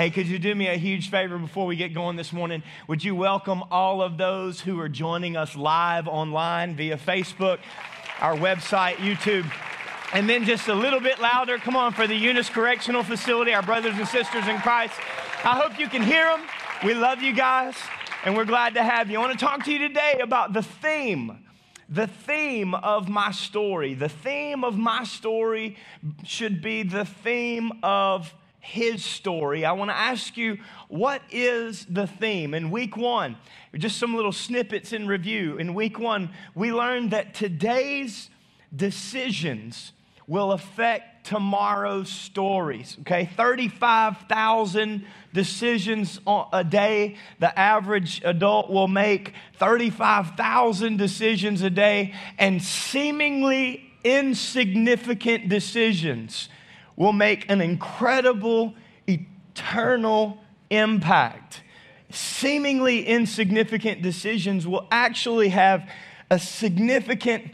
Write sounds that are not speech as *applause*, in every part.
Hey, could you do me a huge favor before we get going this morning? Would you welcome all of those who are joining us live online via Facebook, our website, YouTube? And then just a little bit louder, come on, for the Eunice Correctional Facility, our brothers and sisters in Christ. I hope you can hear them. We love you guys, and we're glad to have you. I want to talk to you today about the theme the theme of my story. The theme of my story should be the theme of his story. I want to ask you, what is the theme? In week one, just some little snippets in review. In week one, we learned that today's decisions will affect tomorrow's stories. Okay, 35,000 decisions a day. The average adult will make 35,000 decisions a day, and seemingly insignificant decisions will make an incredible, eternal impact. Seemingly insignificant decisions will actually have a significant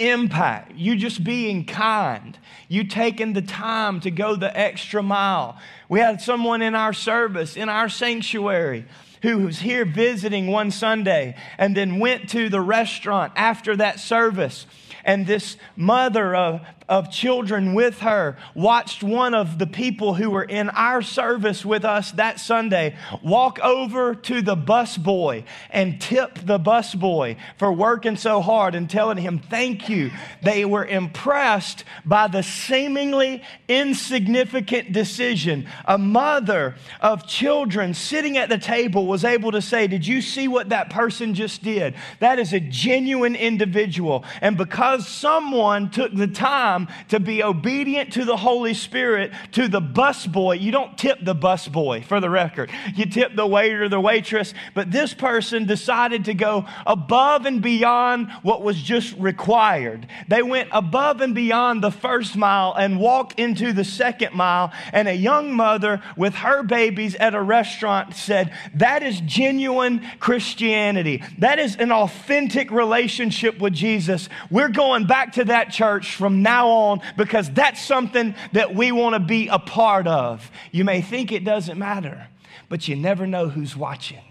impact, you just being kind, you taking the time to go the extra mile. We had someone in our service, in our sanctuary, who was here visiting one Sunday and then went to the restaurant after that service. And this mother of of children with her watched one of the people who were in our service with us that Sunday walk over to the bus boy and tip the bus boy for working so hard and telling him thank you. They were impressed by the seemingly insignificant decision. A mother of children sitting at the table was able to say, Did you see what that person just did? That is a genuine individual. And because someone took the time time to be obedient to the Holy Spirit, to the busboy. You don't tip the busboy, for the record. You tip the waiter, the waitress. But this person decided to go above and beyond what was just required. They went above and beyond the first mile and walked into the second mile. And a young mother with her babies at a restaurant said, That is genuine Christianity. That is an authentic relationship with Jesus. We're going back to that church from now on because that's something that we want to be a part of. You may think it doesn't matter, but you never know who's watching.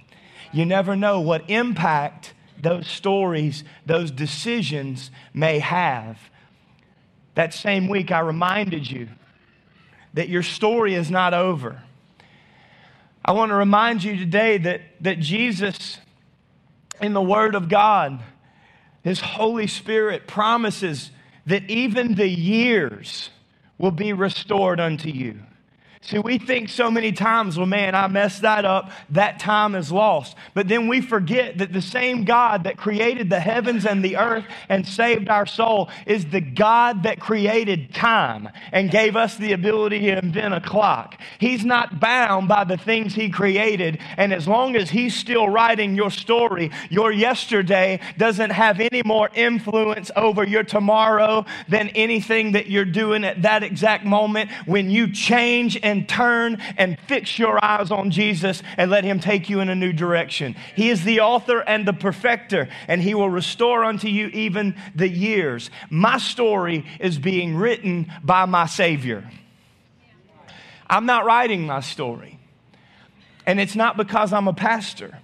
You never know what impact those stories, those decisions may have. That same week, I reminded you that your story is not over. I want to remind you today that, that Jesus, in the Word of God, His Holy Spirit promises that even the years will be restored unto you. See, we think so many times, well, man, I messed that up. That time is lost. But then we forget that the same God that created the heavens and the earth and saved our soul is the God that created time and gave us the ability to invent a clock. He's not bound by the things He created. And as long as He's still writing your story, your yesterday doesn't have any more influence over your tomorrow than anything that you're doing at that exact moment when you change and turn and fix your eyes on Jesus and let Him take you in a new direction. He is the author and the perfecter, and He will restore unto you even the years. My story is being written by my Savior. I'm not writing my story. And it's not because I'm a pastor.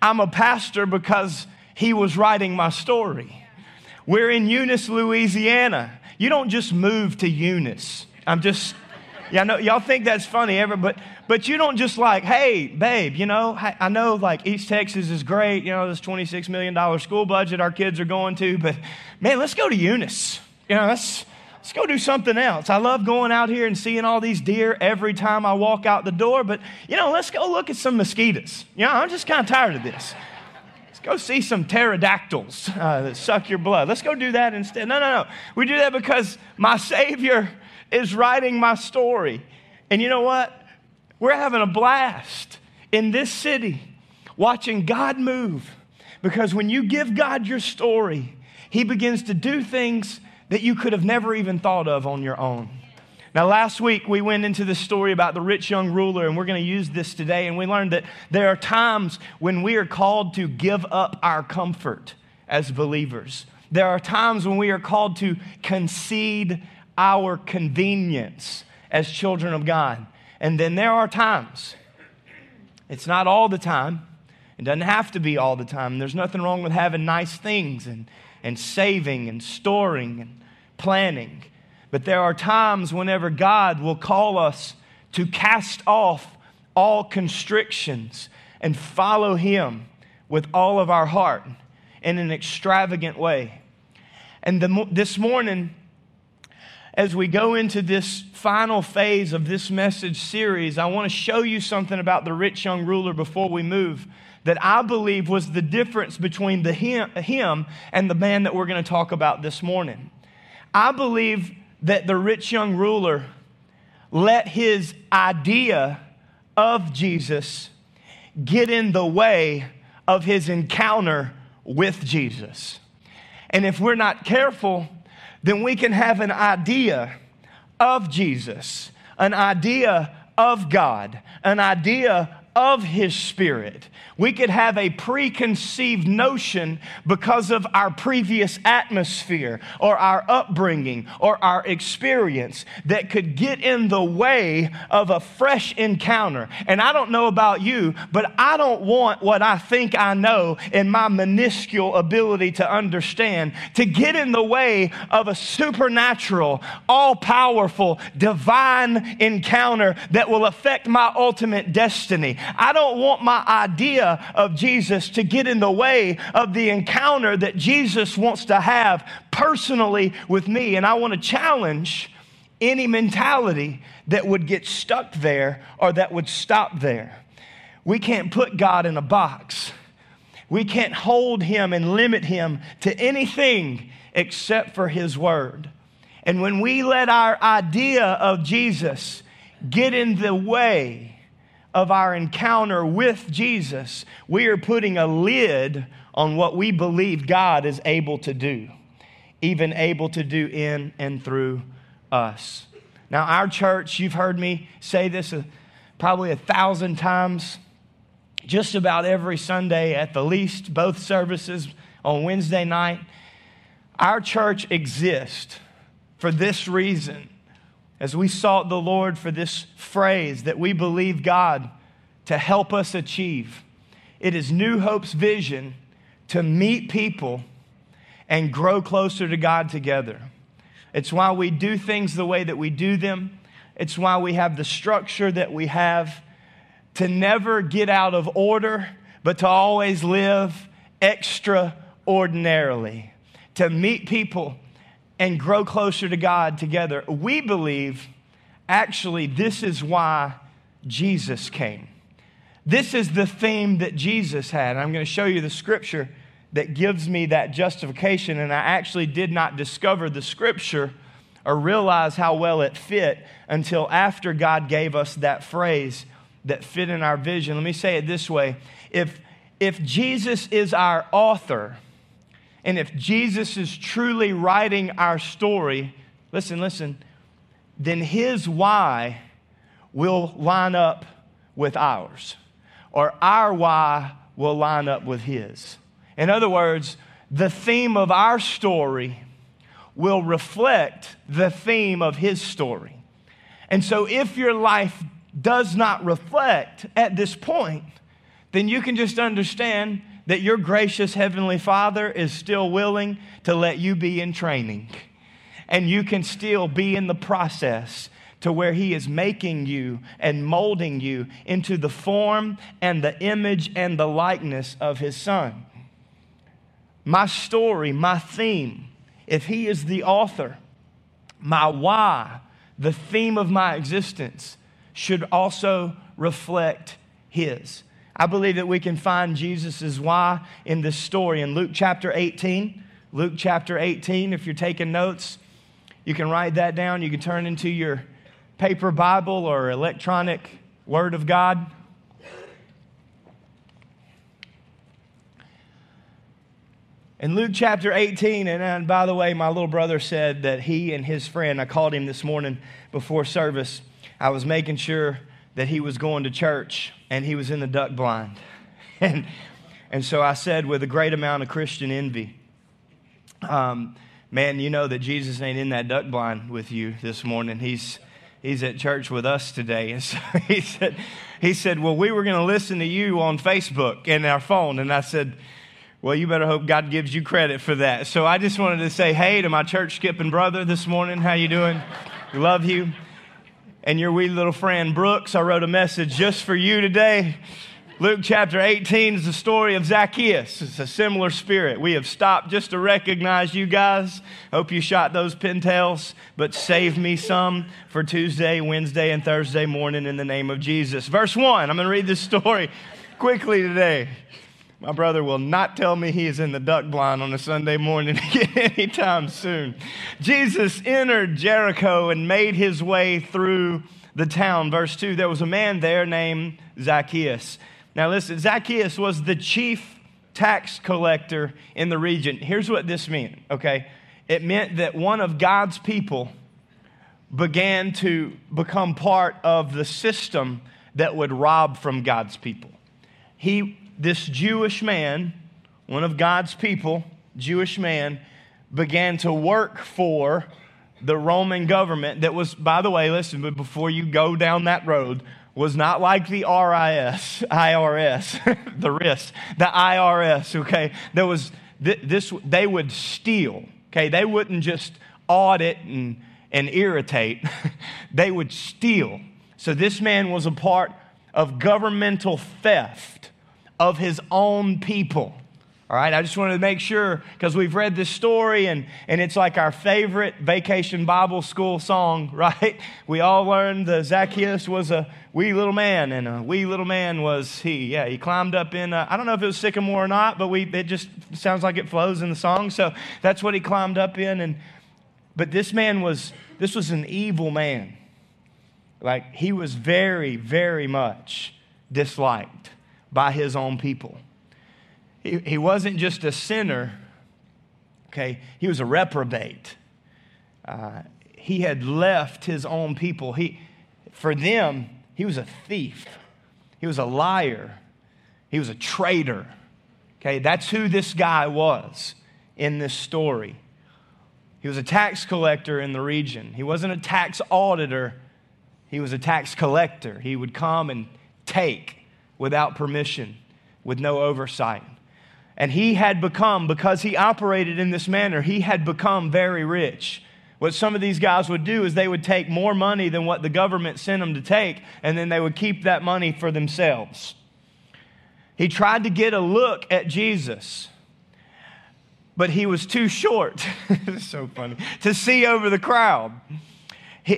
I'm a pastor because he was writing my story. We're in Eunice, Louisiana. You don't just move to Eunice. I'm just *laughs* yeah, know y'all think that's funny, ever, but but you don't just like, hey, babe, you know, I know like East Texas is great, you know, this $26 million school budget our kids are going to, but man, let's go to Eunice. You know, let's let's go do something else. I love going out here and seeing all these deer every time I walk out the door, but you know, let's go look at some mosquitoes. You know, I'm just kind of tired of this. Let's go see some pterodactyls uh, that suck your blood. Let's go do that instead. No, no, no. We do that because my Savior is writing my story. And you know what? We're having a blast in this city watching God move. Because when you give God your story, He begins to do things that you could have never even thought of on your own. Now, last week we went into the story about the rich young ruler, and we're going to use this today. And we learned that there are times when we are called to give up our comfort as believers. There are times when we are called to concede our convenience as children of God. And then there are times. It's not all the time. It doesn't have to be all the time. There's nothing wrong with having nice things and, and saving and storing and planning. But there are times whenever God will call us to cast off all constrictions and follow Him with all of our heart in an extravagant way. And the, this morning, as we go into this final phase of this message series, I want to show you something about the rich young ruler before we move that I believe was the difference between the him, him and the man that we're going to talk about this morning. I believe that the rich young ruler let his idea of Jesus get in the way of his encounter with Jesus. And if we're not careful, then we can have an idea of Jesus, an idea of God, an idea of His Spirit. We could have a preconceived notion because of our previous atmosphere or our upbringing or our experience that could get in the way of a fresh encounter. And I don't know about you, but I don't want what I think I know in my minuscule ability to understand to get in the way of a supernatural, all powerful, divine encounter that will affect my ultimate destiny. I don't want my idea of Jesus to get in the way of the encounter that Jesus wants to have personally with me. And I want to challenge any mentality that would get stuck there or that would stop there. We can't put God in a box. We can't hold him and limit him to anything except for his word. And when we let our idea of Jesus get in the way of our encounter with Jesus, we are putting a lid on what we believe God is able to do, even able to do in and through us. Now, our church, you've heard me say this uh, probably a thousand times, just about every Sunday at the least, both services on Wednesday night. Our church exists for this reason as we sought the Lord for this phrase that we believe God to help us achieve. It is New Hope's vision to meet people and grow closer to God together. It's why we do things the way that we do them. It's why we have the structure that we have to never get out of order, but to always live extraordinarily, to meet people and grow closer to God together. We believe actually this is why Jesus came. This is the theme that Jesus had. I'm going to show you the scripture that gives me that justification. And I actually did not discover the scripture or realize how well it fit until after God gave us that phrase that fit in our vision. Let me say it this way if, if Jesus is our author, and if Jesus is truly writing our story, listen, listen, then his why will line up with ours, or our why will line up with his. In other words, the theme of our story will reflect the theme of his story. And so, if your life does not reflect at this point, then you can just understand that your gracious Heavenly Father is still willing to let you be in training. And you can still be in the process to where He is making you and molding you into the form and the image and the likeness of His Son. My story, my theme, if He is the author, my why, the theme of my existence, should also reflect His. I believe that we can find Jesus' why in this story in Luke chapter 18. Luke chapter 18, if you're taking notes, you can write that down. You can turn into your paper Bible or electronic Word of God. In Luke chapter 18, and, and by the way, my little brother said that he and his friend, I called him this morning before service, I was making sure that he was going to church and he was in the duck blind. *laughs* and, and so I said, with a great amount of Christian envy, um, man, you know that Jesus ain't in that duck blind with you this morning. He's, he's at church with us today. *laughs* And so he said, he said, Well, we were going to listen to you on Facebook and our phone. And I said, Well, you better hope God gives you credit for that. So I just wanted to say hey to my church skipping brother this morning. How you doing? Love you. And your wee little friend Brooks, I wrote a message just for you today. Luke chapter 18 is the story of Zacchaeus. It's a similar spirit. We have stopped just to recognize you guys. Hope you shot those pintails, but save me some for Tuesday, Wednesday, and Thursday morning in the name of Jesus. Verse 1, I'm going to read this story *laughs* quickly today. My brother will not tell me he is in the duck blind on a Sunday morning *laughs* anytime soon. Jesus entered Jericho and made his way through the town. Verse 2 there was a man there named Zacchaeus. Now, listen, Zacchaeus was the chief tax collector in the region. Here's what this meant, okay? It meant that one of God's people began to become part of the system that would rob from God's people. He, this Jewish man, one of God's people, Jewish man, began to work for the Roman government that was, by the way, listen, but before you go down that road, was not like the RIS, IRS, *laughs* the RIS, the IRS, okay? There was this, they would steal, okay? They wouldn't just audit and, and irritate, *laughs* they would steal. So this man was a part of governmental theft of his own people. All right, I just wanted to make sure because we've read this story and, and it's like our favorite vacation Bible school song, *laughs* right? We all learned that Zacchaeus was a wee little man and a wee little man was he. Yeah, he climbed up in, uh, I don't know if it was sycamore or not, but we, it just sounds like it flows in the song. So that's what he climbed up in. And, but this man was, this was an evil man. Like he was very, very much disliked by his own people. He, he wasn't just a sinner, okay, he was a reprobate. Uh, he had left his own people. He, for them, he was a thief, he was a liar, he was a traitor. Okay, that's who this guy was in this story. He was a tax collector in the region. He wasn't a tax auditor, he was a tax collector. He would come and take without permission, with no oversight. And he had become, because he operated in this manner, he had become very rich. What some of these guys would do is they would take more money than what the government sent them to take, and then they would keep that money for themselves. He tried to get a look at Jesus, but he was too short. *laughs* so funny. To see over the crowd.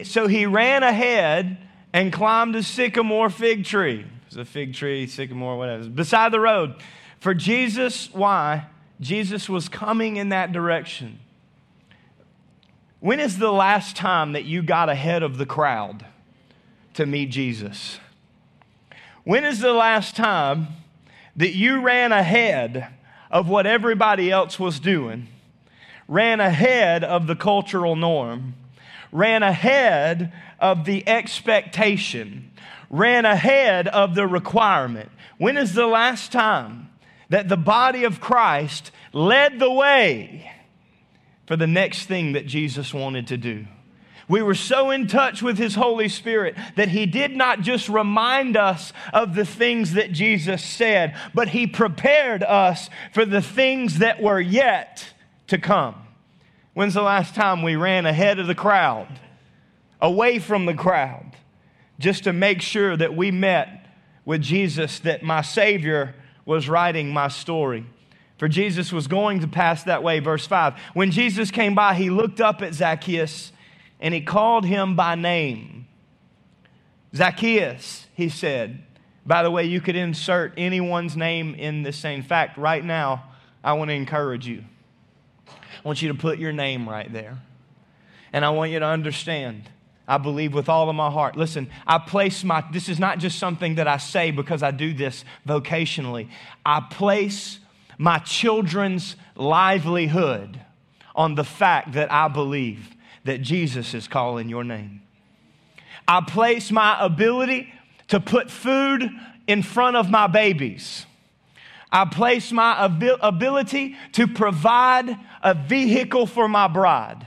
So he ran ahead and climbed a sycamore fig tree. It was a fig tree, sycamore, whatever. Beside the road. For Jesus, why? Jesus was coming in that direction. When is the last time that you got ahead of the crowd to meet Jesus? When is the last time that you ran ahead of what everybody else was doing, ran ahead of the cultural norm, ran ahead of the expectation, ran ahead of the requirement? When is the last time that the body of Christ led the way for the next thing that Jesus wanted to do. We were so in touch with His Holy Spirit that He did not just remind us of the things that Jesus said, but He prepared us for the things that were yet to come. When's the last time we ran ahead of the crowd, away from the crowd, just to make sure that we met with Jesus, that my Savior was writing my story. For Jesus was going to pass that way. Verse 5. When Jesus came by, he looked up at Zacchaeus and he called him by name. Zacchaeus, he said. By the way, you could insert anyone's name in the same fact. Right now, I want to encourage you. I want you to put your name right there. And I want you to understand I believe with all of my heart. Listen, I place my, this is not just something that I say because I do this vocationally. I place my children's livelihood on the fact that I believe that Jesus is calling your name. I place my ability to put food in front of my babies. I place my ability to provide a vehicle for my bride.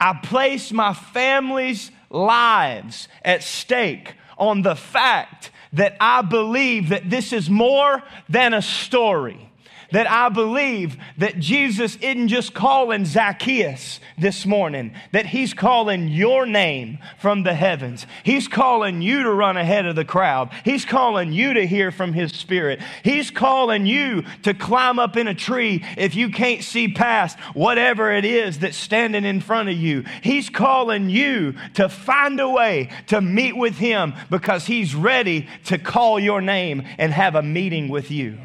I place my family's lives at stake on the fact that I believe that this is more than a story that I believe that Jesus isn't just calling Zacchaeus this morning, that he's calling your name from the heavens. He's calling you to run ahead of the crowd. He's calling you to hear from his spirit. He's calling you to climb up in a tree if you can't see past whatever it is that's standing in front of you. He's calling you to find a way to meet with him because he's ready to call your name and have a meeting with you.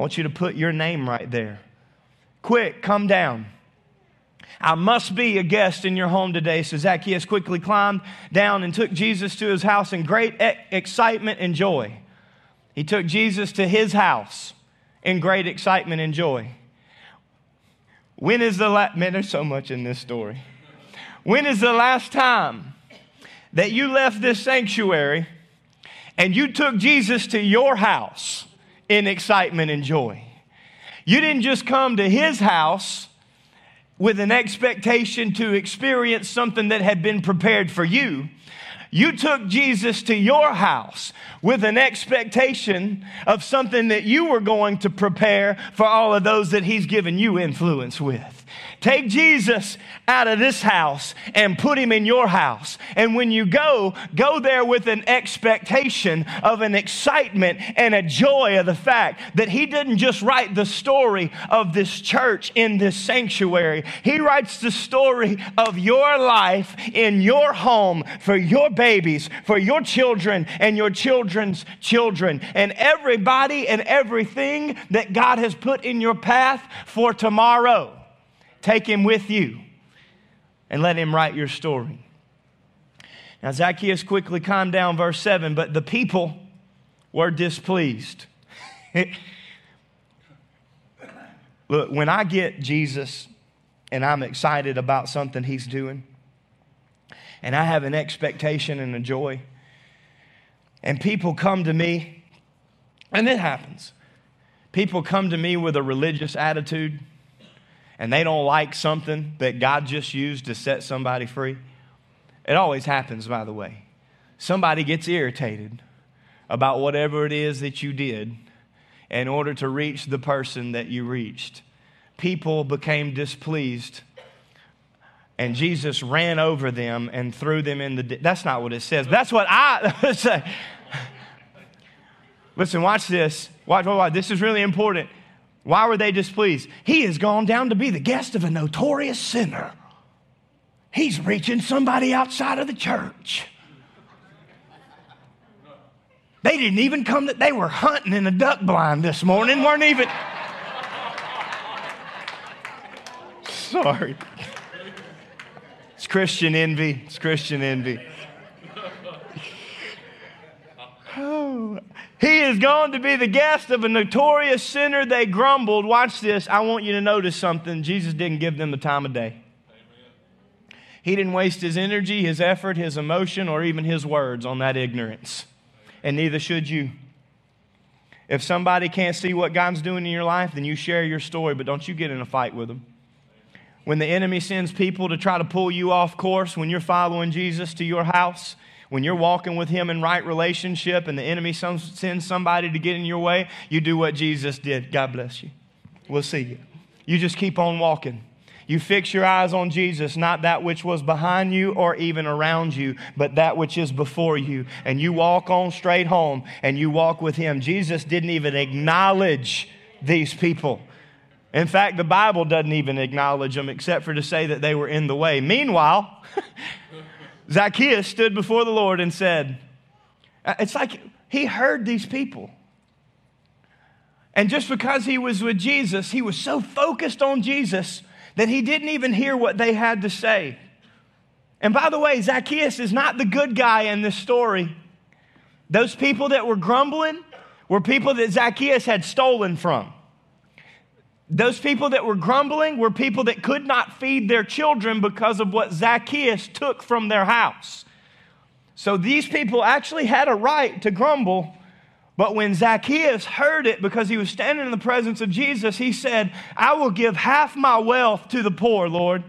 I want you to put your name right there. Quick, come down. I must be a guest in your home today. So Zacchaeus quickly climbed down and took Jesus to his house in great excitement and joy. He took Jesus to his house in great excitement and joy. When is the last, man, there's so much in this story. When is the last time that you left this sanctuary and you took Jesus to your house in excitement and joy. You didn't just come to his house with an expectation to experience something that had been prepared for you. You took Jesus to your house with an expectation of something that you were going to prepare for all of those that he's given you influence with. Take Jesus out of this house and put him in your house. And when you go, go there with an expectation of an excitement and a joy of the fact that he didn't just write the story of this church in this sanctuary, he writes the story of your life in your home for your babies, for your children and your children's children, and everybody and everything that God has put in your path for tomorrow. Take him with you and let him write your story. Now, Zacchaeus quickly calmed down, verse 7, but the people were displeased. *laughs* Look, when I get Jesus and I'm excited about something he's doing, and I have an expectation and a joy, and people come to me, and it happens. People come to me with a religious attitude and they don't like something that God just used to set somebody free, it always happens, by the way. Somebody gets irritated about whatever it is that you did in order to reach the person that you reached. People became displeased and Jesus ran over them and threw them in the. Di- That's not what it says. That's what I *laughs* say. Listen, watch this. Watch, watch, watch. This is really important. Why were they displeased? He has gone down to be the guest of a notorious sinner. He's reaching somebody outside of the church. They didn't even come, that they were hunting in a duck blind this morning, weren't even. Sorry. It's Christian envy. It's Christian envy. Oh, he is going to be the guest of a notorious sinner. They grumbled. Watch this. I want you to notice something. Jesus didn't give them the time of day. He didn't waste his energy, his effort, his emotion, or even his words on that ignorance. And neither should you. If somebody can't see what God's doing in your life, then you share your story, but don't you get in a fight with them. When the enemy sends people to try to pull you off course, when you're following Jesus to your house, when you're walking with Him in right relationship and the enemy sends somebody to get in your way, you do what Jesus did. God bless you. We'll see you. You just keep on walking. You fix your eyes on Jesus, not that which was behind you or even around you, but that which is before you. And you walk on straight home and you walk with Him. Jesus didn't even acknowledge these people. In fact, the Bible doesn't even acknowledge them except for to say that they were in the way. Meanwhile, *laughs* Zacchaeus stood before the Lord and said, uh, It's like he heard these people. And just because he was with Jesus, he was so focused on Jesus that he didn't even hear what they had to say. And by the way, Zacchaeus is not the good guy in this story. Those people that were grumbling were people that Zacchaeus had stolen from. Those people that were grumbling were people that could not feed their children because of what Zacchaeus took from their house. So these people actually had a right to grumble. But when Zacchaeus heard it because he was standing in the presence of Jesus, he said, I will give half my wealth to the poor, Lord.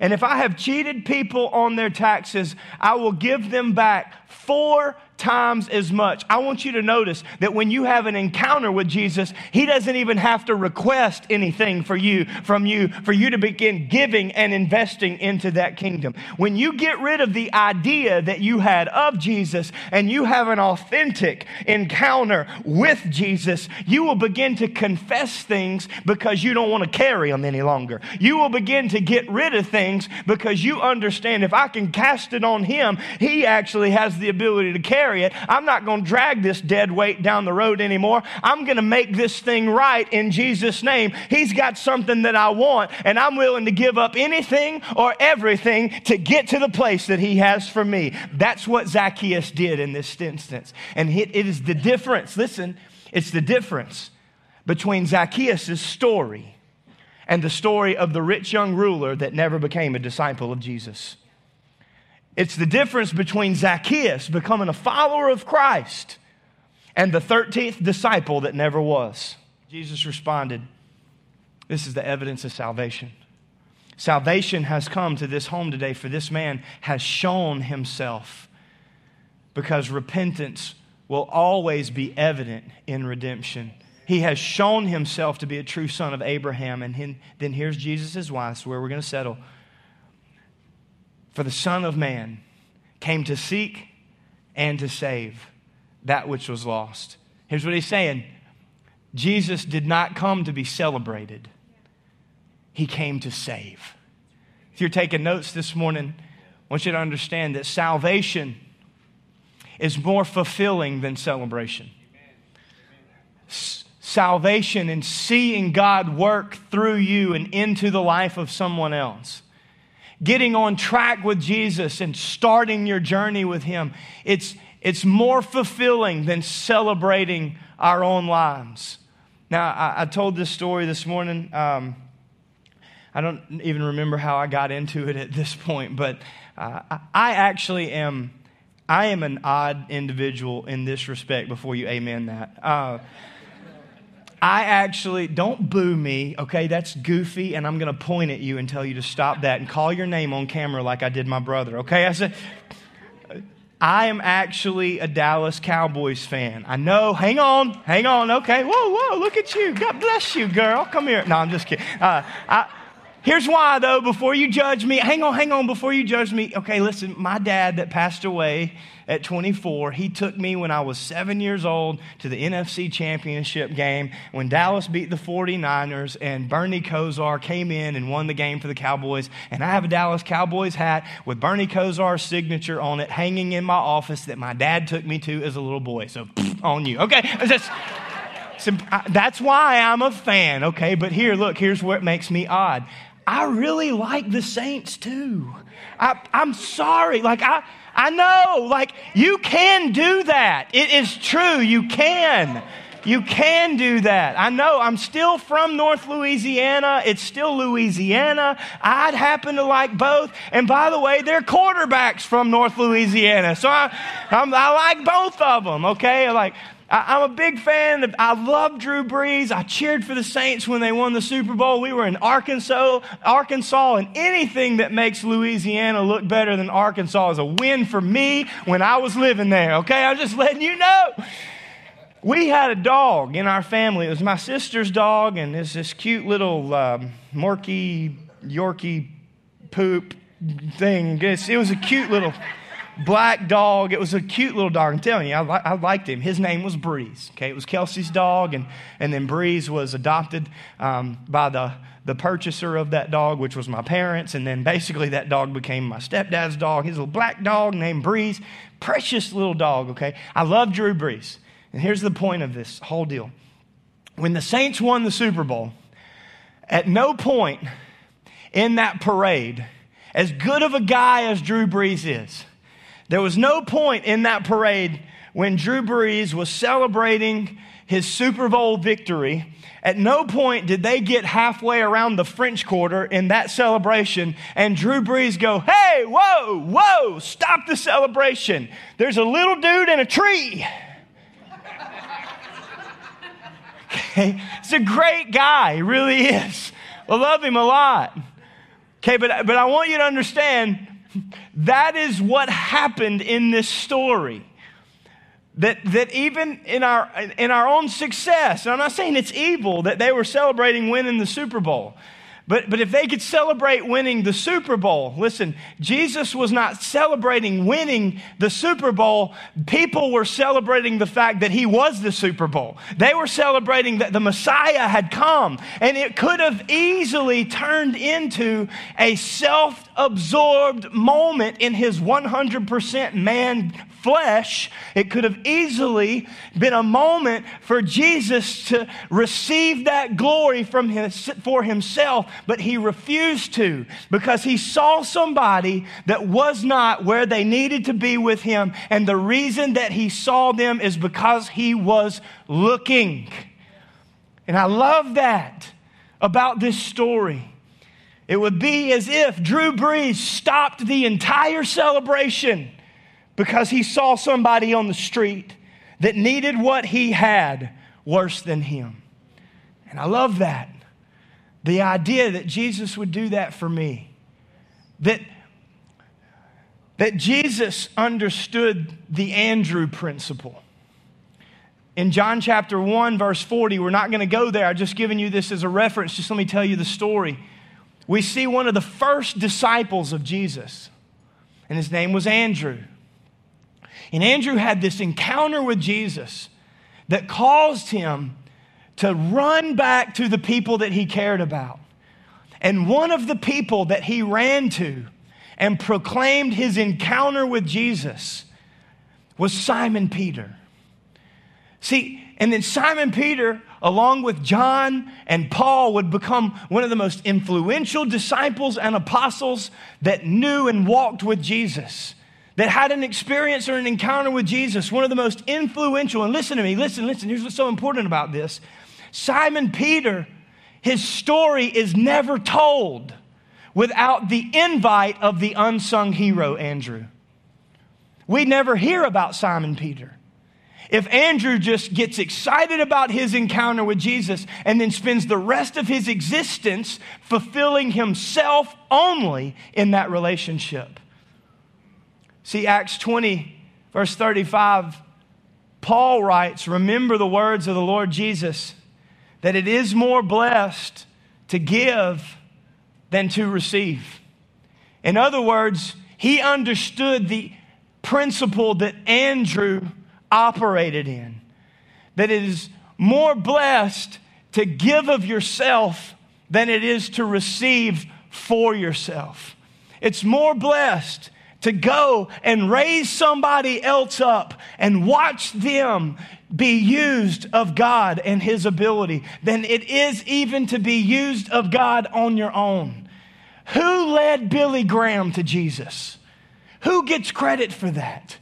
And if I have cheated people on their taxes, I will give them back four times as much. I want you to notice that when you have an encounter with Jesus, he doesn't even have to request anything for you from you for you to begin giving and investing into that kingdom. When you get rid of the idea that you had of Jesus and you have an authentic encounter with Jesus, you will begin to confess things because you don't want to carry them any longer. You will begin to get rid of things because you understand if I can cast it on him, he actually has the ability to carry carry it. I'm not going to drag this dead weight down the road anymore. I'm going to make this thing right in Jesus' name. He's got something that I want, and I'm willing to give up anything or everything to get to the place that He has for me. That's what Zacchaeus did in this instance. And it is the difference. Listen, it's the difference between Zacchaeus' story and the story of the rich young ruler that never became a disciple of Jesus. It's the difference between Zacchaeus becoming a follower of Christ and the 13th disciple that never was. Jesus responded, This is the evidence of salvation. Salvation has come to this home today, for this man has shown himself because repentance will always be evident in redemption. He has shown himself to be a true son of Abraham. And then here's Jesus' wife, where we're going to settle. For the Son of Man came to seek and to save that which was lost. Here's what he's saying Jesus did not come to be celebrated, he came to save. If you're taking notes this morning, I want you to understand that salvation is more fulfilling than celebration. Salvation and seeing God work through you and into the life of someone else getting on track with Jesus and starting your journey with Him. It's, it's more fulfilling than celebrating our own lives. Now, I, I told this story this morning. Um, I don't even remember how I got into it at this point, but uh, I actually am. I am an odd individual in this respect. Before you amen that, uh, I actually, don't boo me, okay? That's goofy, and I'm gonna point at you and tell you to stop that and call your name on camera like I did my brother, okay? I said, I am actually a Dallas Cowboys fan. I know, hang on, hang on, okay? Whoa, whoa, look at you. God bless you, girl. Come here. No, I'm just kidding. Uh, I, Here's why, though, before you judge me, hang on, hang on, before you judge me. Okay, listen, my dad that passed away at 24, he took me when I was seven years old to the NFC Championship game when Dallas beat the 49ers and Bernie Kosar came in and won the game for the Cowboys. And I have a Dallas Cowboys hat with Bernie Kosar's signature on it hanging in my office that my dad took me to as a little boy. So, on you. Okay, just. That's why I'm a fan, okay? But here, look, here's where it makes me odd. I really like the saints too. I, I'm sorry. Like, I, I know, like, you can do that. It is true. You can. You can do that. I know I'm still from North Louisiana. It's still Louisiana. I'd happen to like both. And by the way, they're quarterbacks from North Louisiana. So I, I'm, i like both of them, okay? Like, I, am a big fan. Of, I love Drew Brees. I cheered for the Saints when they won the Super Bowl. We were in Arkansas, Arkansas, and anything that makes Louisiana look better than Arkansas is a win for me when I was living there. Okay, I'm just letting you know. We had a dog in our family. It was my sister's dog, and it's this cute little um, Yorkie poop thing. It was a cute little black dog. It was a cute little dog. I'm telling you, I, li- I liked him. His name was Breeze. Okay, it was Kelsey's dog, and, and then Breeze was adopted um, by the, the purchaser of that dog, which was my parents. And then basically that dog became my stepdad's dog. His little black dog named Breeze. Precious little dog, okay? I love Drew Brees. And here's the point of this whole deal. When the Saints won the Super Bowl, at no point in that parade, as good of a guy as Drew Brees is, there was no point in that parade when Drew Brees was celebrating his Super Bowl victory. At no point did they get halfway around the French Quarter in that celebration and Drew Brees go, Hey, whoa, whoa, stop the celebration. There's a little dude in a tree. okay? He's a great guy, he really is. I love him a lot. Okay, but, but I want you to understand that is what happened in this story. That, that even in our, in our own success, and I'm not saying it's evil that they were celebrating winning the Super Bowl, but, but if they could celebrate winning the Super Bowl, listen, Jesus was not celebrating winning the Super Bowl. People were celebrating the fact that he was the Super Bowl. They were celebrating that the Messiah had come. And it could have easily turned into a self absorbed moment in his 100% man flesh, it could have easily been a moment for Jesus to receive that glory from his, for himself, but he refused to because he saw somebody that was not where they needed to be with him. And the reason that he saw them is because he was looking. And I love that about this story. It would be as if Drew Brees stopped the entire celebration because he saw somebody on the street that needed what he had worse than him. And I love that. The idea that Jesus would do that for me. That, that Jesus understood the Andrew principle. In John chapter 1, verse 40, we're not going to go there. I've just given you this as a reference. Just let me tell you the story. We see one of the first disciples of Jesus, and his name was Andrew. And Andrew had this encounter with Jesus that caused him to run back to the people that he cared about. And one of the people that he ran to and proclaimed his encounter with Jesus was Simon Peter. See, and then Simon Peter, along with John and Paul, would become one of the most influential disciples and apostles that knew and walked with Jesus that had an experience or an encounter with Jesus, one of the most influential, and listen to me, listen, listen, here's what's so important about this. Simon Peter, his story is never told without the invite of the unsung hero, Andrew. We never hear about Simon Peter. If Andrew just gets excited about his encounter with Jesus and then spends the rest of his existence fulfilling himself only in that relationship. See, Acts 20, verse 35, Paul writes, Remember the words of the Lord Jesus, that it is more blessed to give than to receive. In other words, he understood the principle that Andrew operated in that it is more blessed to give of yourself than it is to receive for yourself. It's more blessed to go and raise somebody else up and watch them be used of God and His ability than it is even to be used of God on your own. Who led Billy Graham to Jesus? Who gets credit for that?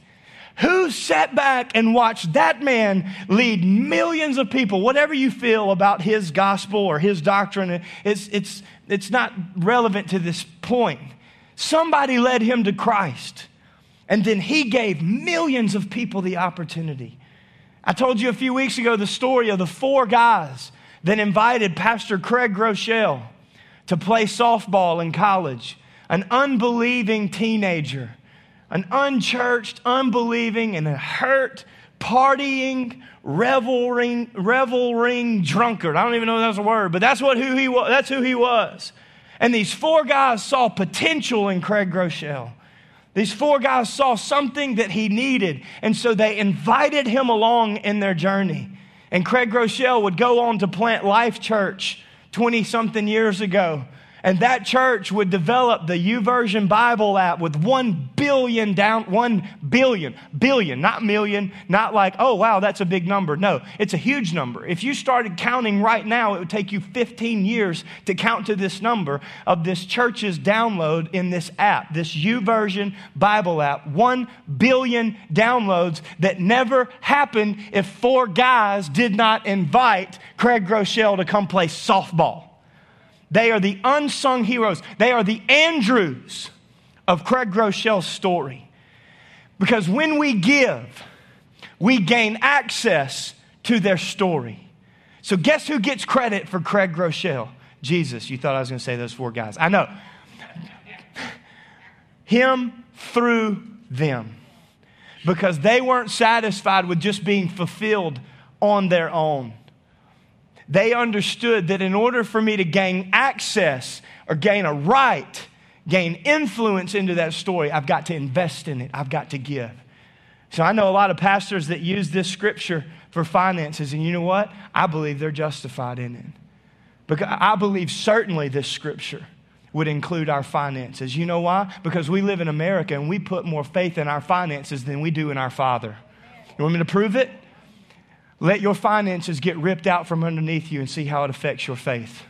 Who sat back and watched that man lead millions of people? Whatever you feel about his gospel or his doctrine, it's, it's, it's not relevant to this point. Somebody led him to Christ. And then he gave millions of people the opportunity. I told you a few weeks ago the story of the four guys that invited Pastor Craig Groeschel to play softball in college. An unbelieving teenager, an unchurched, unbelieving, and a hurt, partying, reveling, reveling drunkard. I don't even know if that's a word, but that's what who he was. That's who he was. And these four guys saw potential in Craig Groeschel. These four guys saw something that he needed, and so they invited him along in their journey. And Craig Groeschel would go on to plant Life Church 20 something years ago. And that church would develop the YouVersion Bible app with 1 billion down, 1 billion, billion, not million, not like, oh, wow, that's a big number. No, it's a huge number. If you started counting right now, it would take you 15 years to count to this number of this church's download in this app, this YouVersion Bible app. 1 billion downloads that never happened if four guys did not invite Craig Groeschel to come play softball. They are the unsung heroes. They are the Andrews of Craig Groeschel's story. Because when we give, we gain access to their story. So, guess who gets credit for Craig Groeschel? Jesus. You thought I was going to say those four guys. I know. Him through them because they weren't satisfied with just being fulfilled on their own. They understood that in order for me to gain access or gain a right, gain influence into that story, I've got to invest in it, I've got to give. So I know a lot of pastors that use this scripture for finances, and you know what? I believe they're justified in it. Because I believe certainly this scripture would include our finances. You know why? Because we live in America and we put more faith in our finances than we do in our Father. You want me to prove it? Let your finances get ripped out from underneath you and see how it affects your faith.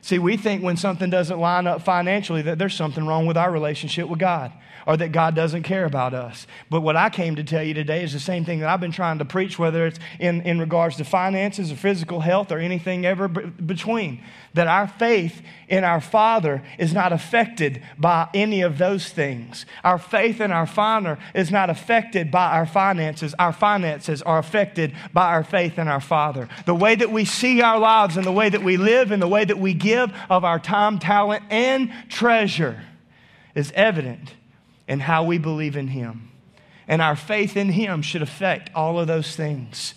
See, we think when something doesn't line up financially that there's something wrong with our relationship with God or that God doesn't care about us. But what I came to tell you today is the same thing that I've been trying to preach, whether it's in, in regards to finances or physical health or anything ever b- between. That our faith in our Father is not affected by any of those things. Our faith in our Father is not affected by our finances. Our finances are affected by our faith in our Father. The way that we see our lives and the way that we live and the way that we give of our time, talent, and treasure is evident and how we believe in Him. And our faith in Him should affect all of those things.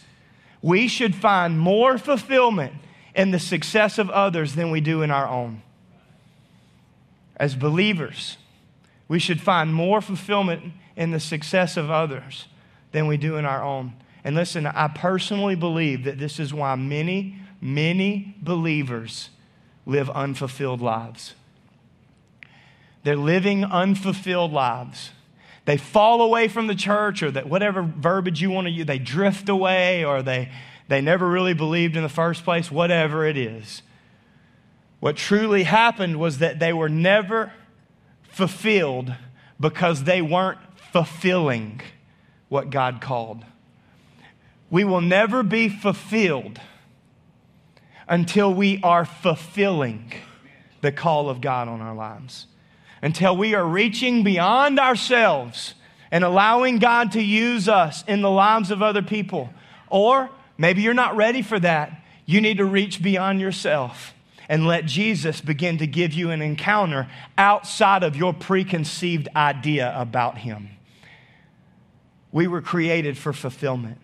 We should find more fulfillment in the success of others than we do in our own. As believers, we should find more fulfillment in the success of others than we do in our own. And listen, I personally believe that this is why many, many believers live unfulfilled lives. They're living unfulfilled lives. They fall away from the church, or that whatever verbiage you want to use, they drift away, or they, they never really believed in the first place, whatever it is. What truly happened was that they were never fulfilled because they weren't fulfilling what God called. We will never be fulfilled until we are fulfilling the call of God on our lives until we are reaching beyond ourselves and allowing God to use us in the lives of other people. Or maybe you're not ready for that. You need to reach beyond yourself and let Jesus begin to give you an encounter outside of your preconceived idea about Him. We were created for fulfillment.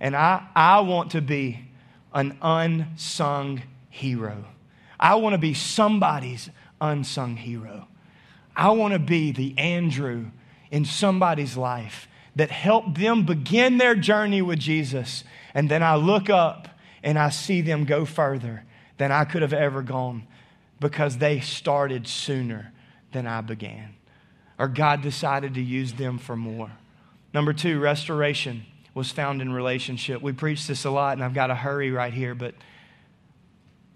And I, I want to be an unsung hero. I want to be somebody's unsung hero. I want to be the Andrew in somebody's life that helped them begin their journey with Jesus. And then I look up and I see them go further than I could have ever gone because they started sooner than I began. Or God decided to use them for more. Number two, restoration was found in relationship. We preach this a lot, and I've got to hurry right here, but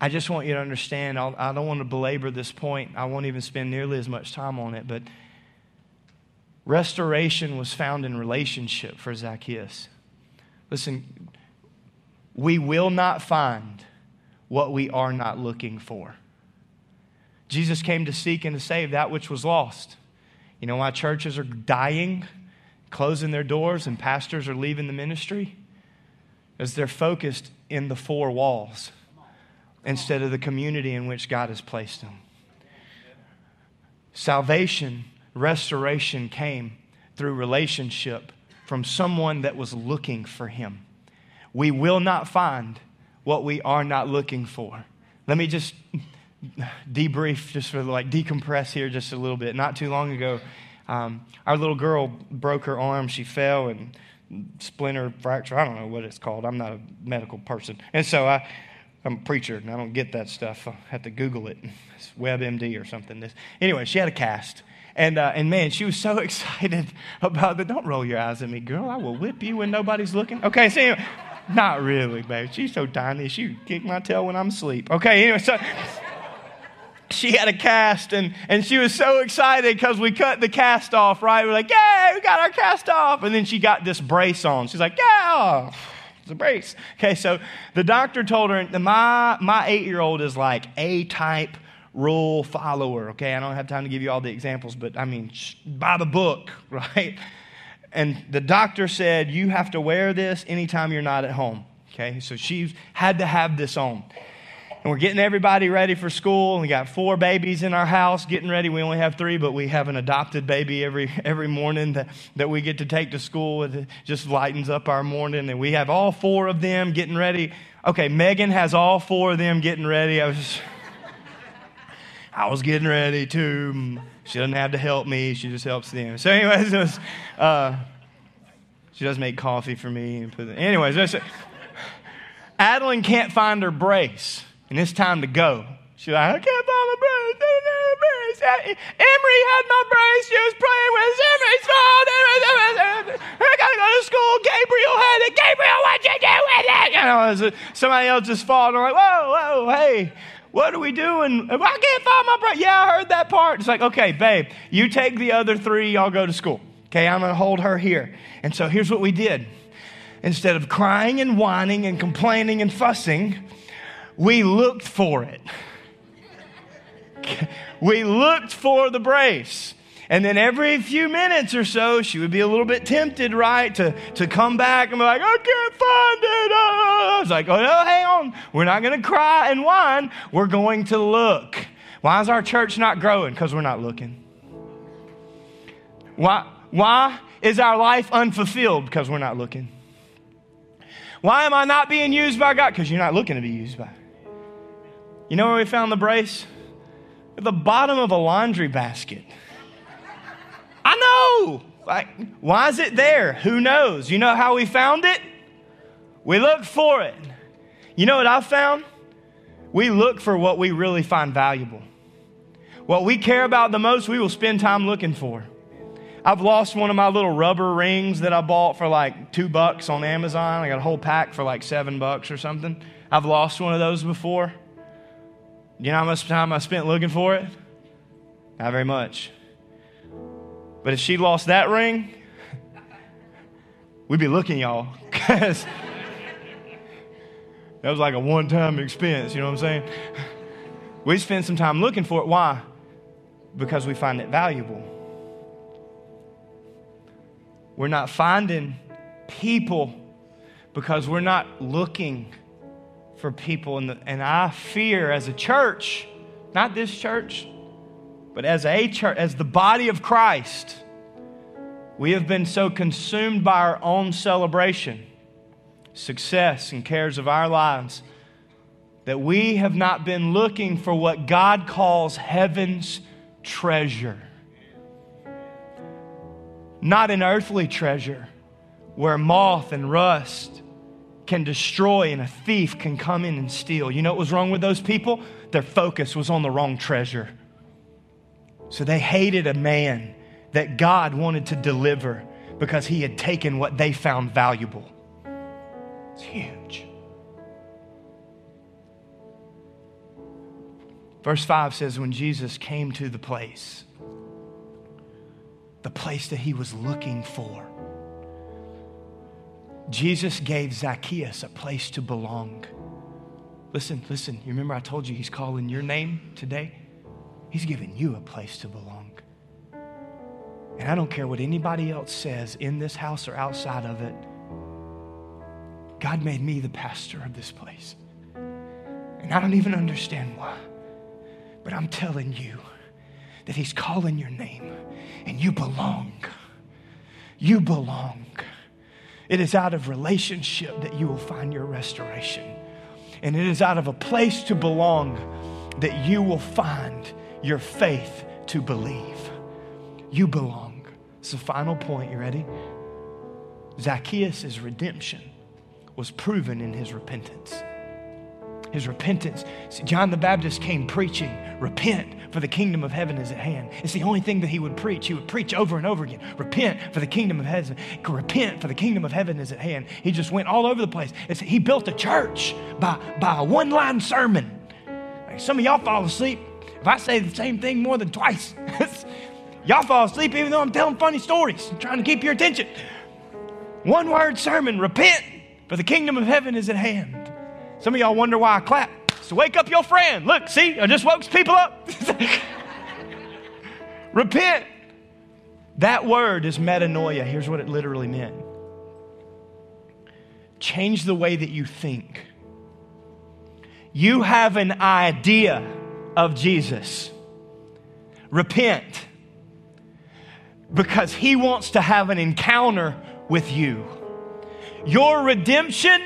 I just want you to understand, I'll, I do not want to belabor this point. I won't even spend nearly as much time on it, but restoration was found in relationship for Zacchaeus. Listen, we will not find what we are not looking for. Jesus came to seek and to save that which was lost. You know why churches are dying, closing their doors, and pastors are leaving the ministry? Because they're focused in the four walls instead of the community in which God has placed them. Salvation, restoration came through relationship from someone that was looking for Him. We will not find what we are not looking for. Let me just debrief, just for like decompress here just a little bit. Not too long ago, um, our little girl broke her arm. She fell and splinter fracture. I don't know what it's called. I'm not a medical person. And so I, I'm a preacher and I don't get that stuff. I have to Google it. It's WebMD or something. This, anyway, she had a cast. And, uh, and man, she was so *laughs* excited about the. Don't roll your eyes at me, girl. I will whip you when nobody's looking. Okay, so anyway, not really, babe. She's so tiny. She kick my tail when I'm asleep. Okay, anyway, so *laughs* she had a cast and, and she was so excited because we cut the cast off, right? We're like, yay, we got our cast off. And then she got this brace on. She's like, yeah the brace. Okay, so the doctor told her, my, my eight year old is like A type rule follower. Okay, I don't have time to give you all the examples, but I mean, by the book, *laughs* right? And the doctor said, You have to wear this anytime you're not at home. Okay, so she had to have this on. And we're getting everybody ready for school. We got four babies in our house getting ready. We only have three, but we have an adopted baby every, *laughs* every morning that, that we get to take to school. It just lightens up our morning. And we have all four of them getting ready. Okay, Megan has all four of them getting ready. I was *laughs* I was getting ready too. She doesn't have to help me, she just helps them. So, anyways, was, uh, she does make coffee for me. And put, anyways, *laughs* Adeline can't find her brace and it's time to go. She's like, I can't find my brace. Emery had my brace. She was playing with Emery's phone. I gotta go to school. Gabriel had it. Gabriel, what'd you do with it? You know, somebody else just falling. I'm like, whoa, whoa, hey. What are we doing? I can't find my brace. Yeah, I heard that part. It's like, okay, babe, you take the other three, y'all go to school. Okay, I'm gonna hold her here. And so here's what we did. Instead of crying and whining and complaining and fussing, we looked for it. we looked for the brace. And then every few minutes or so, she would be a little bit tempted, right, to, to come back and be like, I can't find it. Ah, ah, ah, I was like, oh, no, hang on. We're not going to cry and whine. We're going to look. Why is our church not growing? Because we're not looking. Why, why is our life unfulfilled? Because we're not looking. Why am I not being used by God? Because you're not looking to be used by you know where we found the brace? At the bottom of a laundry basket. I know. Like, why is it there? Who knows? You know how we found it? We looked for it. You know what I found? We look for what we really find valuable. What we care about the most, we will spend time looking for. I've lost one of my little rubber rings that I bought for like two bucks on Amazon. I got a whole pack for like seven bucks or something. I've lost one of those before. You know how much time I spent looking for it? Not very much. But if she lost that ring, we'd be looking, y'all, *laughs* because that was like a one time expense, you know what I'm saying? We spend some time looking for it. Why? Because we find it valuable. We're not finding people because we're not looking for people. And, the, and I fear as a church, not this church, but as a church, as the body of Christ, we have been so consumed by our own celebration, success, and cares of our lives that we have not been looking for what God calls heaven's treasure. Not an earthly treasure where moth and rust can destroy and a thief can come in and steal. You know what was wrong with those people? Their focus was on the wrong treasure. So they hated a man that God wanted to deliver because he had taken what they found valuable. It's huge. Verse 5 says, When Jesus came to the place, the place that he was looking for, Jesus gave Zacchaeus a place to belong. Listen, listen, you remember I told you he's calling your name today? He's giving you a place to belong. And I don't care what anybody else says in this house or outside of it. God made me the pastor of this place. And I don't even understand why. But I'm telling you that He's calling your name and you belong. You belong. It is out of relationship that you will find your restoration. And it is out of a place to belong that you will find your faith to believe. You belong. It's the final point. You ready? Zacchaeus' redemption was proven in his repentance. His repentance. See, John the Baptist came preaching, repent, for the kingdom of heaven is at hand. It's the only thing that he would preach. He would preach over and over again repent, for the kingdom of heaven. Repent, for the kingdom of heaven is at hand. He just went all over the place. It's, he built a church by, by a one line sermon. Like some of y'all fall asleep. If I say the same thing more than twice, *laughs* y'all fall asleep even though I'm telling funny stories. I'm trying to keep your attention. One word sermon repent, for the kingdom of heaven is at hand. Some of y'all wonder why I clap. So wake up your friend. Look, see, I just woke people up. *laughs* Repent. That word is metanoia. Here's what it literally meant change the way that you think. you have an idea of Jesus, repent because he wants to have an encounter with you. Your redemption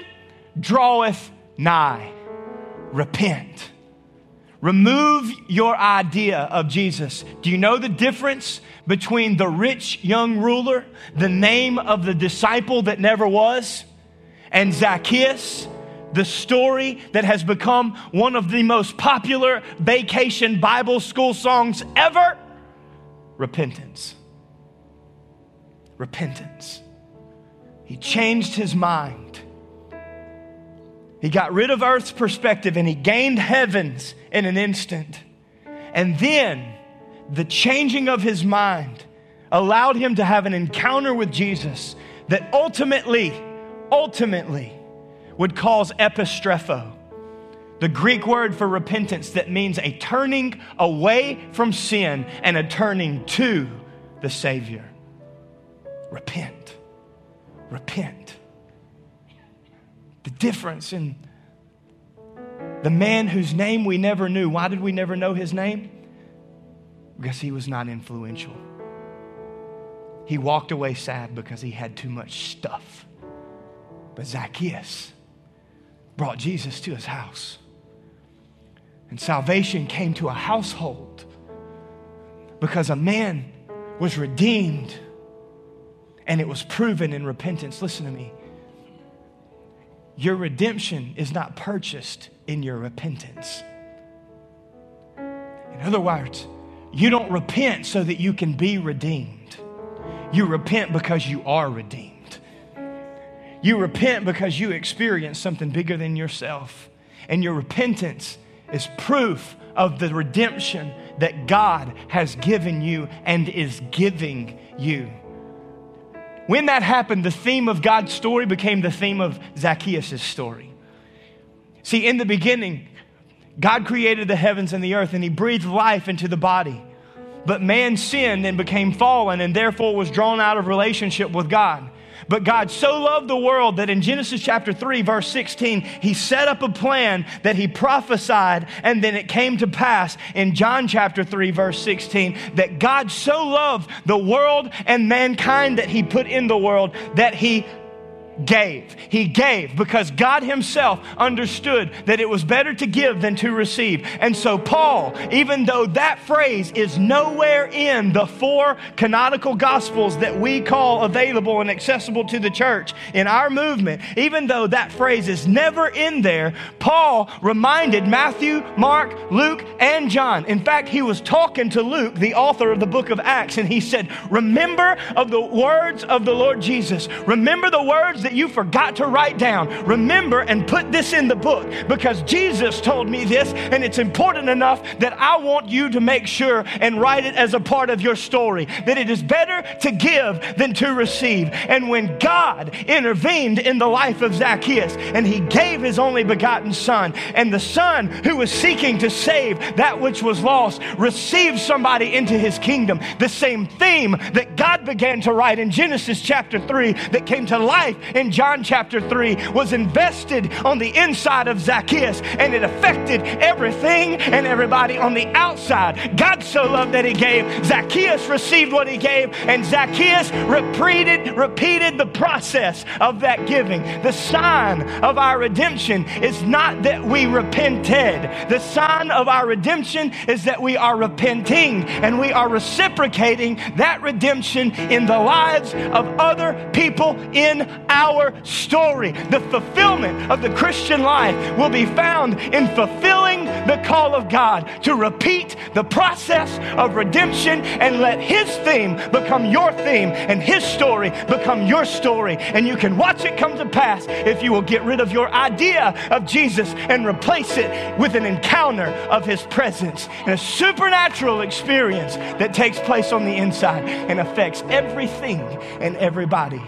draweth nigh. Repent. Remove your idea of Jesus. Do you know the difference between the rich young ruler, the name of the disciple that never was, and Zacchaeus, the story that has become one of the most popular vacation Bible school songs ever? Repentance. Repentance. He changed his mind. He got rid of earth's perspective and he gained heaven's in an instant. And then the changing of his mind allowed him to have an encounter with Jesus that ultimately, ultimately would cause epistrepho, the Greek word for repentance that means a turning away from sin and a turning to the Savior. Repent. Repent. The difference in the man whose name we never knew. Why did we never know his name? Because he was not influential. He walked away sad because he had too much stuff. But Zacchaeus brought Jesus to his house. And salvation came to a household because a man was redeemed and it was proven in repentance. Listen to me. Your redemption is not purchased in your repentance. In other words, you don't repent so that you can be redeemed. You repent because you are redeemed. You repent because you experience something bigger than yourself. And your repentance is proof of the redemption that God has given you and is giving you. When that happened, the theme of God's story became the theme of Zacchaeus' story. See, in the beginning, God created the heavens and the earth and he breathed life into the body. But man sinned and became fallen and therefore was drawn out of relationship with God. But God so loved the world that in Genesis chapter 3, verse 16, he set up a plan that he prophesied, and then it came to pass in John chapter 3, verse 16, that God so loved the world and mankind that he put in the world that he gave. He gave because God Himself understood that it was better to give than to receive. And so, Paul, even though that phrase is nowhere in the four canonical gospels that we call available and accessible to the church in our movement, even though that phrase is never in there, Paul reminded Matthew, Mark, Luke, and John. In fact, he was talking to Luke, the author of the book of Acts, and he said, Remember of the words of the Lord Jesus. Remember the words that you forgot to write down. Remember and put this in the book because Jesus told me this, and it's important enough that I want you to make sure and write it as a part of your story that it is better to give than to receive. And when God intervened in the life of Zacchaeus and he gave his only begotten son, and the son who was seeking to save that which was lost received somebody into his kingdom, the same theme that God began to write in Genesis chapter 3 that came to life in John chapter 3 was invested on the inside of Zacchaeus and it affected everything and everybody on the outside. God so loved that he gave. Zacchaeus received what he gave and Zacchaeus repeated, repeated the process of that giving. The sign of our redemption is not that we repented. The sign of our redemption is that we are repenting and we are reciprocating that redemption in the lives of other people in our our story. The fulfillment of the Christian life will be found in fulfilling the call of God to repeat the process of redemption and let His theme become your theme and His story become your story. And you can watch it come to pass if you will get rid of your idea of Jesus and replace it with an encounter of His presence and a supernatural experience that takes place on the inside and affects everything and everybody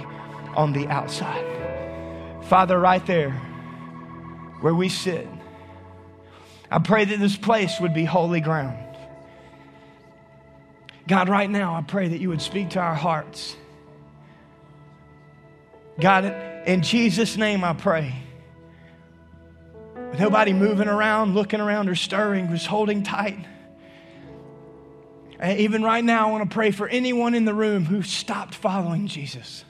on the outside. Father, right there where we sit, I pray that this place would be holy ground. God, right now, I pray that you would speak to our hearts. God, in Jesus' name, I pray with nobody moving around, looking around, or stirring, just holding tight. Even right now, I want to pray for anyone in the room who stopped following Jesus,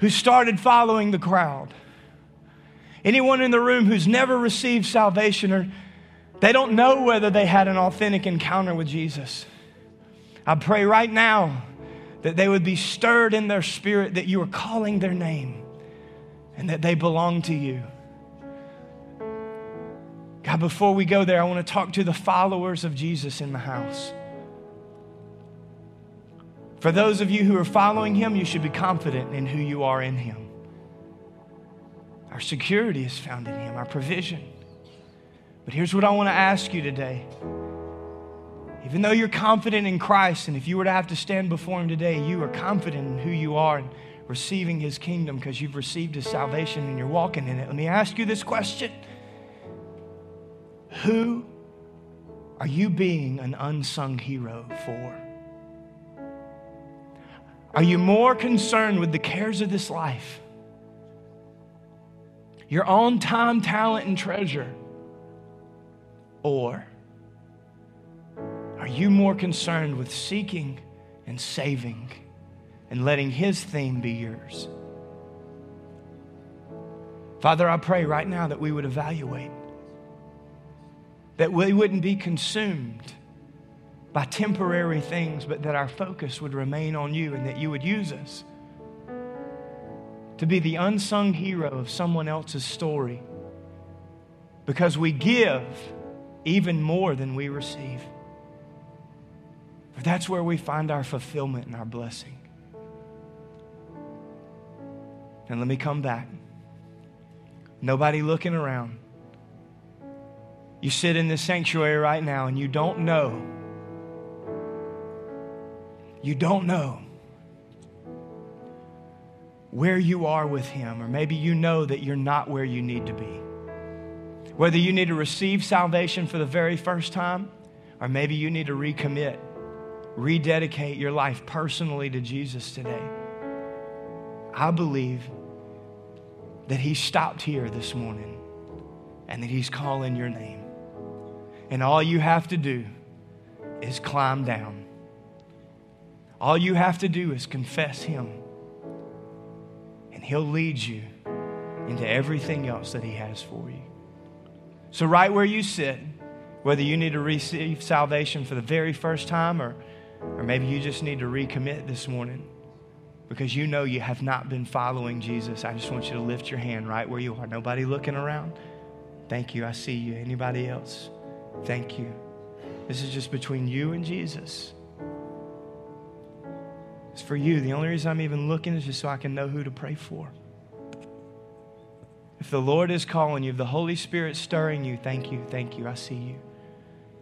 who started following the crowd. Anyone in the room who's never received salvation or they don't know whether they had an authentic encounter with Jesus. I pray right now that they would be stirred in their spirit that you are calling their name and that they belong to you. God, before we go there, I want to talk to the followers of Jesus in the house. For those of you who are following him, you should be confident in who you are in him. Our security is found in him, our provision. But here's what I want to ask you today. Even though you're confident in Christ, and if you were to have to stand before him today, you are confident in who you are and receiving his kingdom because you've received his salvation and you're walking in it. Let me ask you this question. Who are you being an unsung hero for? Are you more concerned with the cares of this life, your own time, talent, and treasure? Or are you more concerned with seeking and saving and letting His theme be yours? Father, I pray right now that we would evaluate that we wouldn't be consumed by temporary things, but that our focus would remain on you and that you would use us to be the unsung hero of someone else's story because we give even more than we receive. For that's where we find our fulfillment and our blessing. And let me come back. Nobody looking around. You sit in this sanctuary right now and you don't know. You don't know where you are with Him, or maybe you know that you're not where you need to be. Whether you need to receive salvation for the very first time, or maybe you need to recommit, rededicate your life personally to Jesus today. I believe that He stopped here this morning and that He's calling your name. And all you have to do is climb down. All you have to do is confess Him, and He'll lead you into everything else that He has for you. So, right where you sit, whether you need to receive salvation for the very first time or, or maybe you just need to recommit this morning because you know you have not been following Jesus, I just want you to lift your hand right where you are. Nobody looking around? Thank you. I see you. Anybody else? Thank you. This is just between you and Jesus. For you. The only reason I'm even looking is just so I can know who to pray for. If the Lord is calling you, if the Holy Spirit stirring you, thank you, thank you, I see you.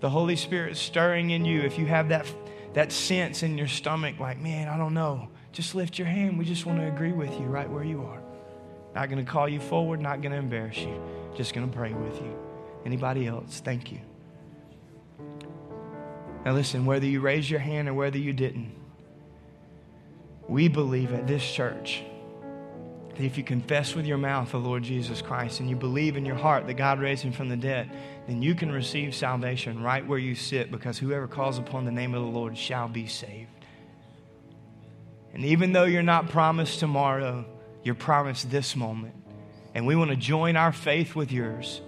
The Holy Spirit stirring in you, if you have that, that sense in your stomach, like, man, I don't know, just lift your hand. We just want to agree with you right where you are. Not going to call you forward, not going to embarrass you, just going to pray with you. Anybody else? Thank you. Now, listen, whether you raised your hand or whether you didn't, we believe at this church that if you confess with your mouth the Lord Jesus Christ and you believe in your heart that God raised him from the dead, then you can receive salvation right where you sit because whoever calls upon the name of the Lord shall be saved. And even though you're not promised tomorrow, you're promised this moment. And we want to join our faith with yours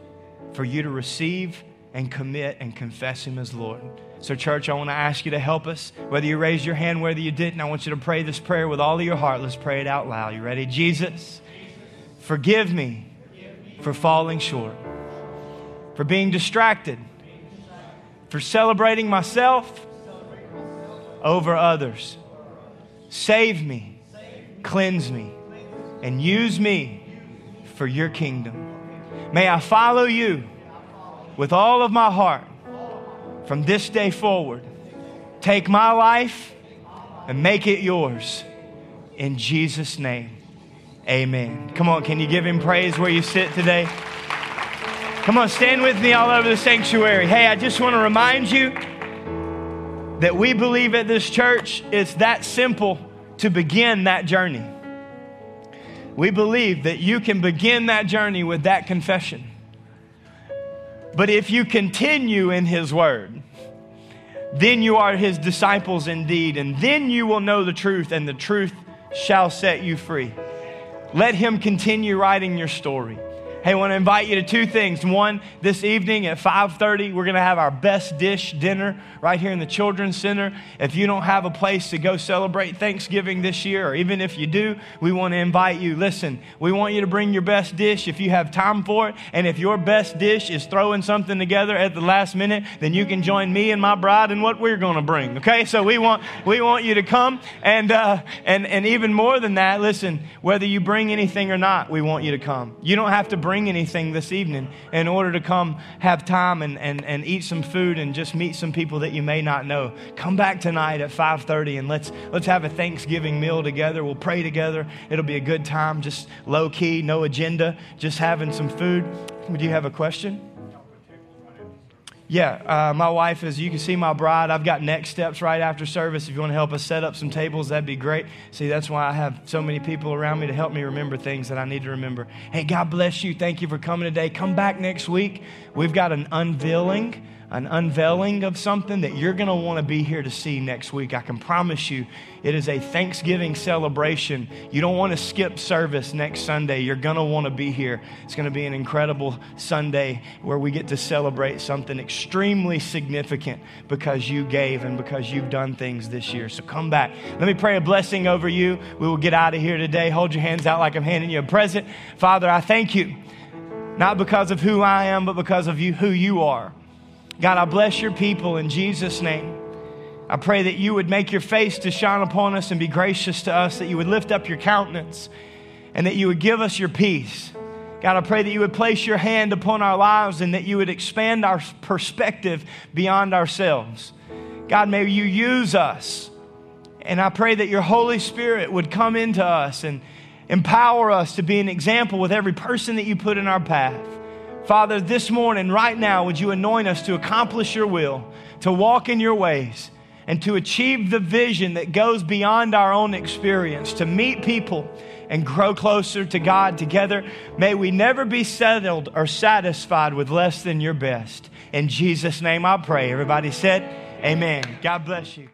for you to receive and commit and confess him as Lord. So, church, I want to ask you to help us. Whether you raised your hand, whether you didn't, I want you to pray this prayer with all of your heart. Let's pray it out loud. You ready? Jesus, forgive me for falling short, for being distracted, for celebrating myself over others. Save me, cleanse me, and use me for your kingdom. May I follow you with all of my heart from this day forward. Take my life and make it yours. In Jesus' name, amen. Come on, can you give him praise where you sit today? Come on, stand with me all over the sanctuary. Hey, I just want to remind you that we believe at this church it's that simple to begin that journey. We believe that you can begin that journey with that confession But if you continue in his word, then you are his disciples indeed, and then you will know the truth, and the truth shall set you free. Let him continue writing your story. Hey, I want to invite you to two things. One, this evening at 5:30, we're going to have our best dish dinner right here in the Children's Center. If you don't have a place to go celebrate Thanksgiving this year, or even if you do, we want to invite you. Listen, we want you to bring your best dish if you have time for it. And if your best dish is throwing something together at the last minute, then you can join me and my bride in what we're going to bring. Okay? So we want we want you to come, and uh, and and even more than that, listen. Whether you bring anything or not, we want you to come. You don't have to bring anything this evening in order to come have time and, and, and eat some food and just meet some people that you may not know. Come back tonight at 5:30 and let's let's have a Thanksgiving meal together. We'll pray together. It'll be a good time, just low key, no agenda, just having some food. Would you have a question? Yeah, uh, my wife is, you can see my bride. I've got next steps right after service. If you want to help us set up some tables, that'd be great. See, that's why I have so many people around me to help me remember things that I need to remember. Hey, God bless you. Thank you for coming today. Come back next week. We've got an unveiling an unveiling of something that you're going to want to be here to see next week. I can promise you it is a Thanksgiving celebration. You don't want to skip service next Sunday. You're going to want to be here. It's going to be an incredible Sunday where we get to celebrate something extremely significant because you gave and because you've done things this year. So come back. Let me pray a blessing over you. We will get out of here today. Hold your hands out like I'm handing you a present. Father, I thank you. Not because of who I am, but because of you, who you are. God, I bless your people in Jesus' name. I pray that you would make your face to shine upon us and be gracious to us, that you would lift up your countenance, and that you would give us your peace. God, I pray that you would place your hand upon our lives and that you would expand our perspective beyond ourselves. God, may you use us. And I pray that your Holy Spirit would come into us and empower us to be an example with every person that you put in our path. Father, this morning, right now, would you anoint us to accomplish your will, to walk in your ways, and to achieve the vision that goes beyond our own experience, to meet people and grow closer to God together. May we never be settled or satisfied with less than your best. In Jesus' name I pray. Everybody said, Amen. God bless you.